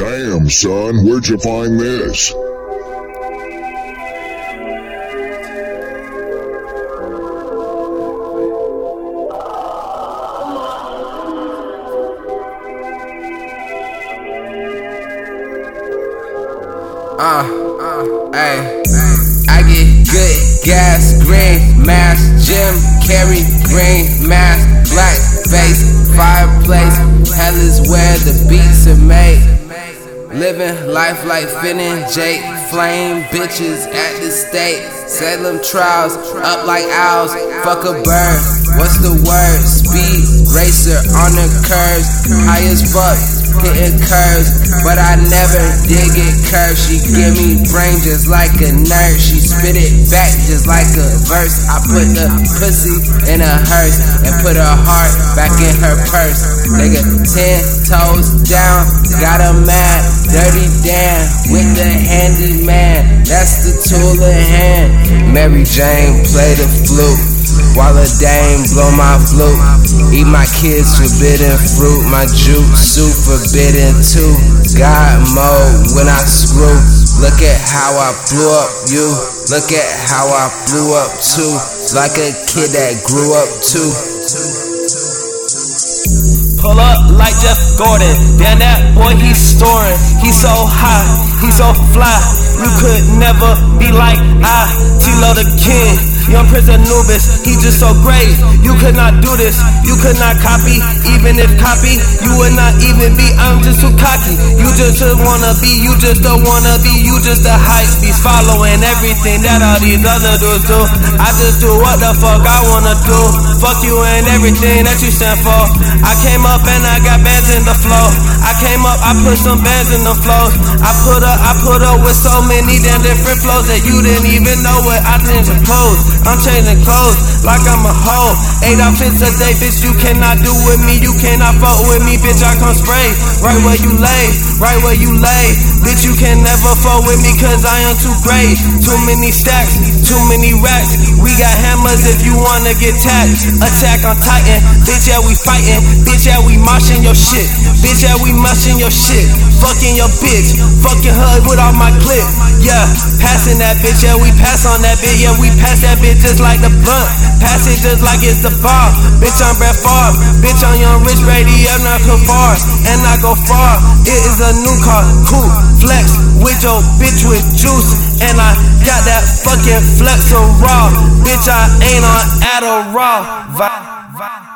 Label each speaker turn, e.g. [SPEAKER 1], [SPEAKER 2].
[SPEAKER 1] Damn, son, where'd you find this?
[SPEAKER 2] Uh, uh, hey. I get good gas, green mask, Jim Carrey green mask, black face, fireplace. Hell is where the beats are made. Living life like Finn Jake, flame bitches at the state. Salem trials, up like owls, fuck a bird. What's the word? Speed racer on the curves, high as fuck hitting curves, but I never did get curved. She give me brain just like a nurse. She spit it back just like a verse. I put the pussy in a hearse and put her heart back in her purse. Nigga, ten toes down, got a mad, dirty damn with the handyman. That's the tool in hand. Mary Jane play the flute. While a dame blow my flute, eat my kids forbidden fruit, my jutsu forbidden too. God mode when I screw. Look at how I blew up you. Look at how I blew up too. Like a kid that grew up too.
[SPEAKER 3] Pull up like Jeff Gordon. Damn, that boy, he's storing. He's so high, he's so fly. You could never be like I, T-Lo the King. Young Prince Anubis, he just so great. You could not do this, you could not copy. Even if copy, you would not even be. I'm just too cocky. You just just wanna be, you just don't wanna be. You just a hype beast, following everything that all these other dudes do. I just do what the fuck I wanna do. Fuck you and everything that you stand for. I came up and I got bands in the flow. I came up, I put some bands in the flows. I put up, I put up with so many damn different flows that you didn't even know what I didn't pose. I'm changing clothes like I'm a hoe. Eight outfits a day, bitch. You cannot do with me. You cannot fuck with me, bitch. I come spray right where you lay, right where you lay. Bitch, you can never fuck with me cause I am too great. Too many stacks, too many racks. We got hammers if you wanna get tapped. Attack on Titan, bitch. Yeah, we fighting. Bitch, yeah, we your shit. Bitch, yeah, we moshing your shit. Fucking your bitch, fucking her with all my clip. Yeah, passing that bitch. Yeah, we pass on that bitch. Yeah, we pass that bitch just like the blunt. Pass it just like it's the bar. Bitch, I'm Brett Favre. Bitch, I'm Young Rich Brady. I'm not far. And I go far. It is a new car. Cool. Flex with your bitch with juice. And I got that fucking flex of raw. Bitch, I ain't on Adderall. Vibe.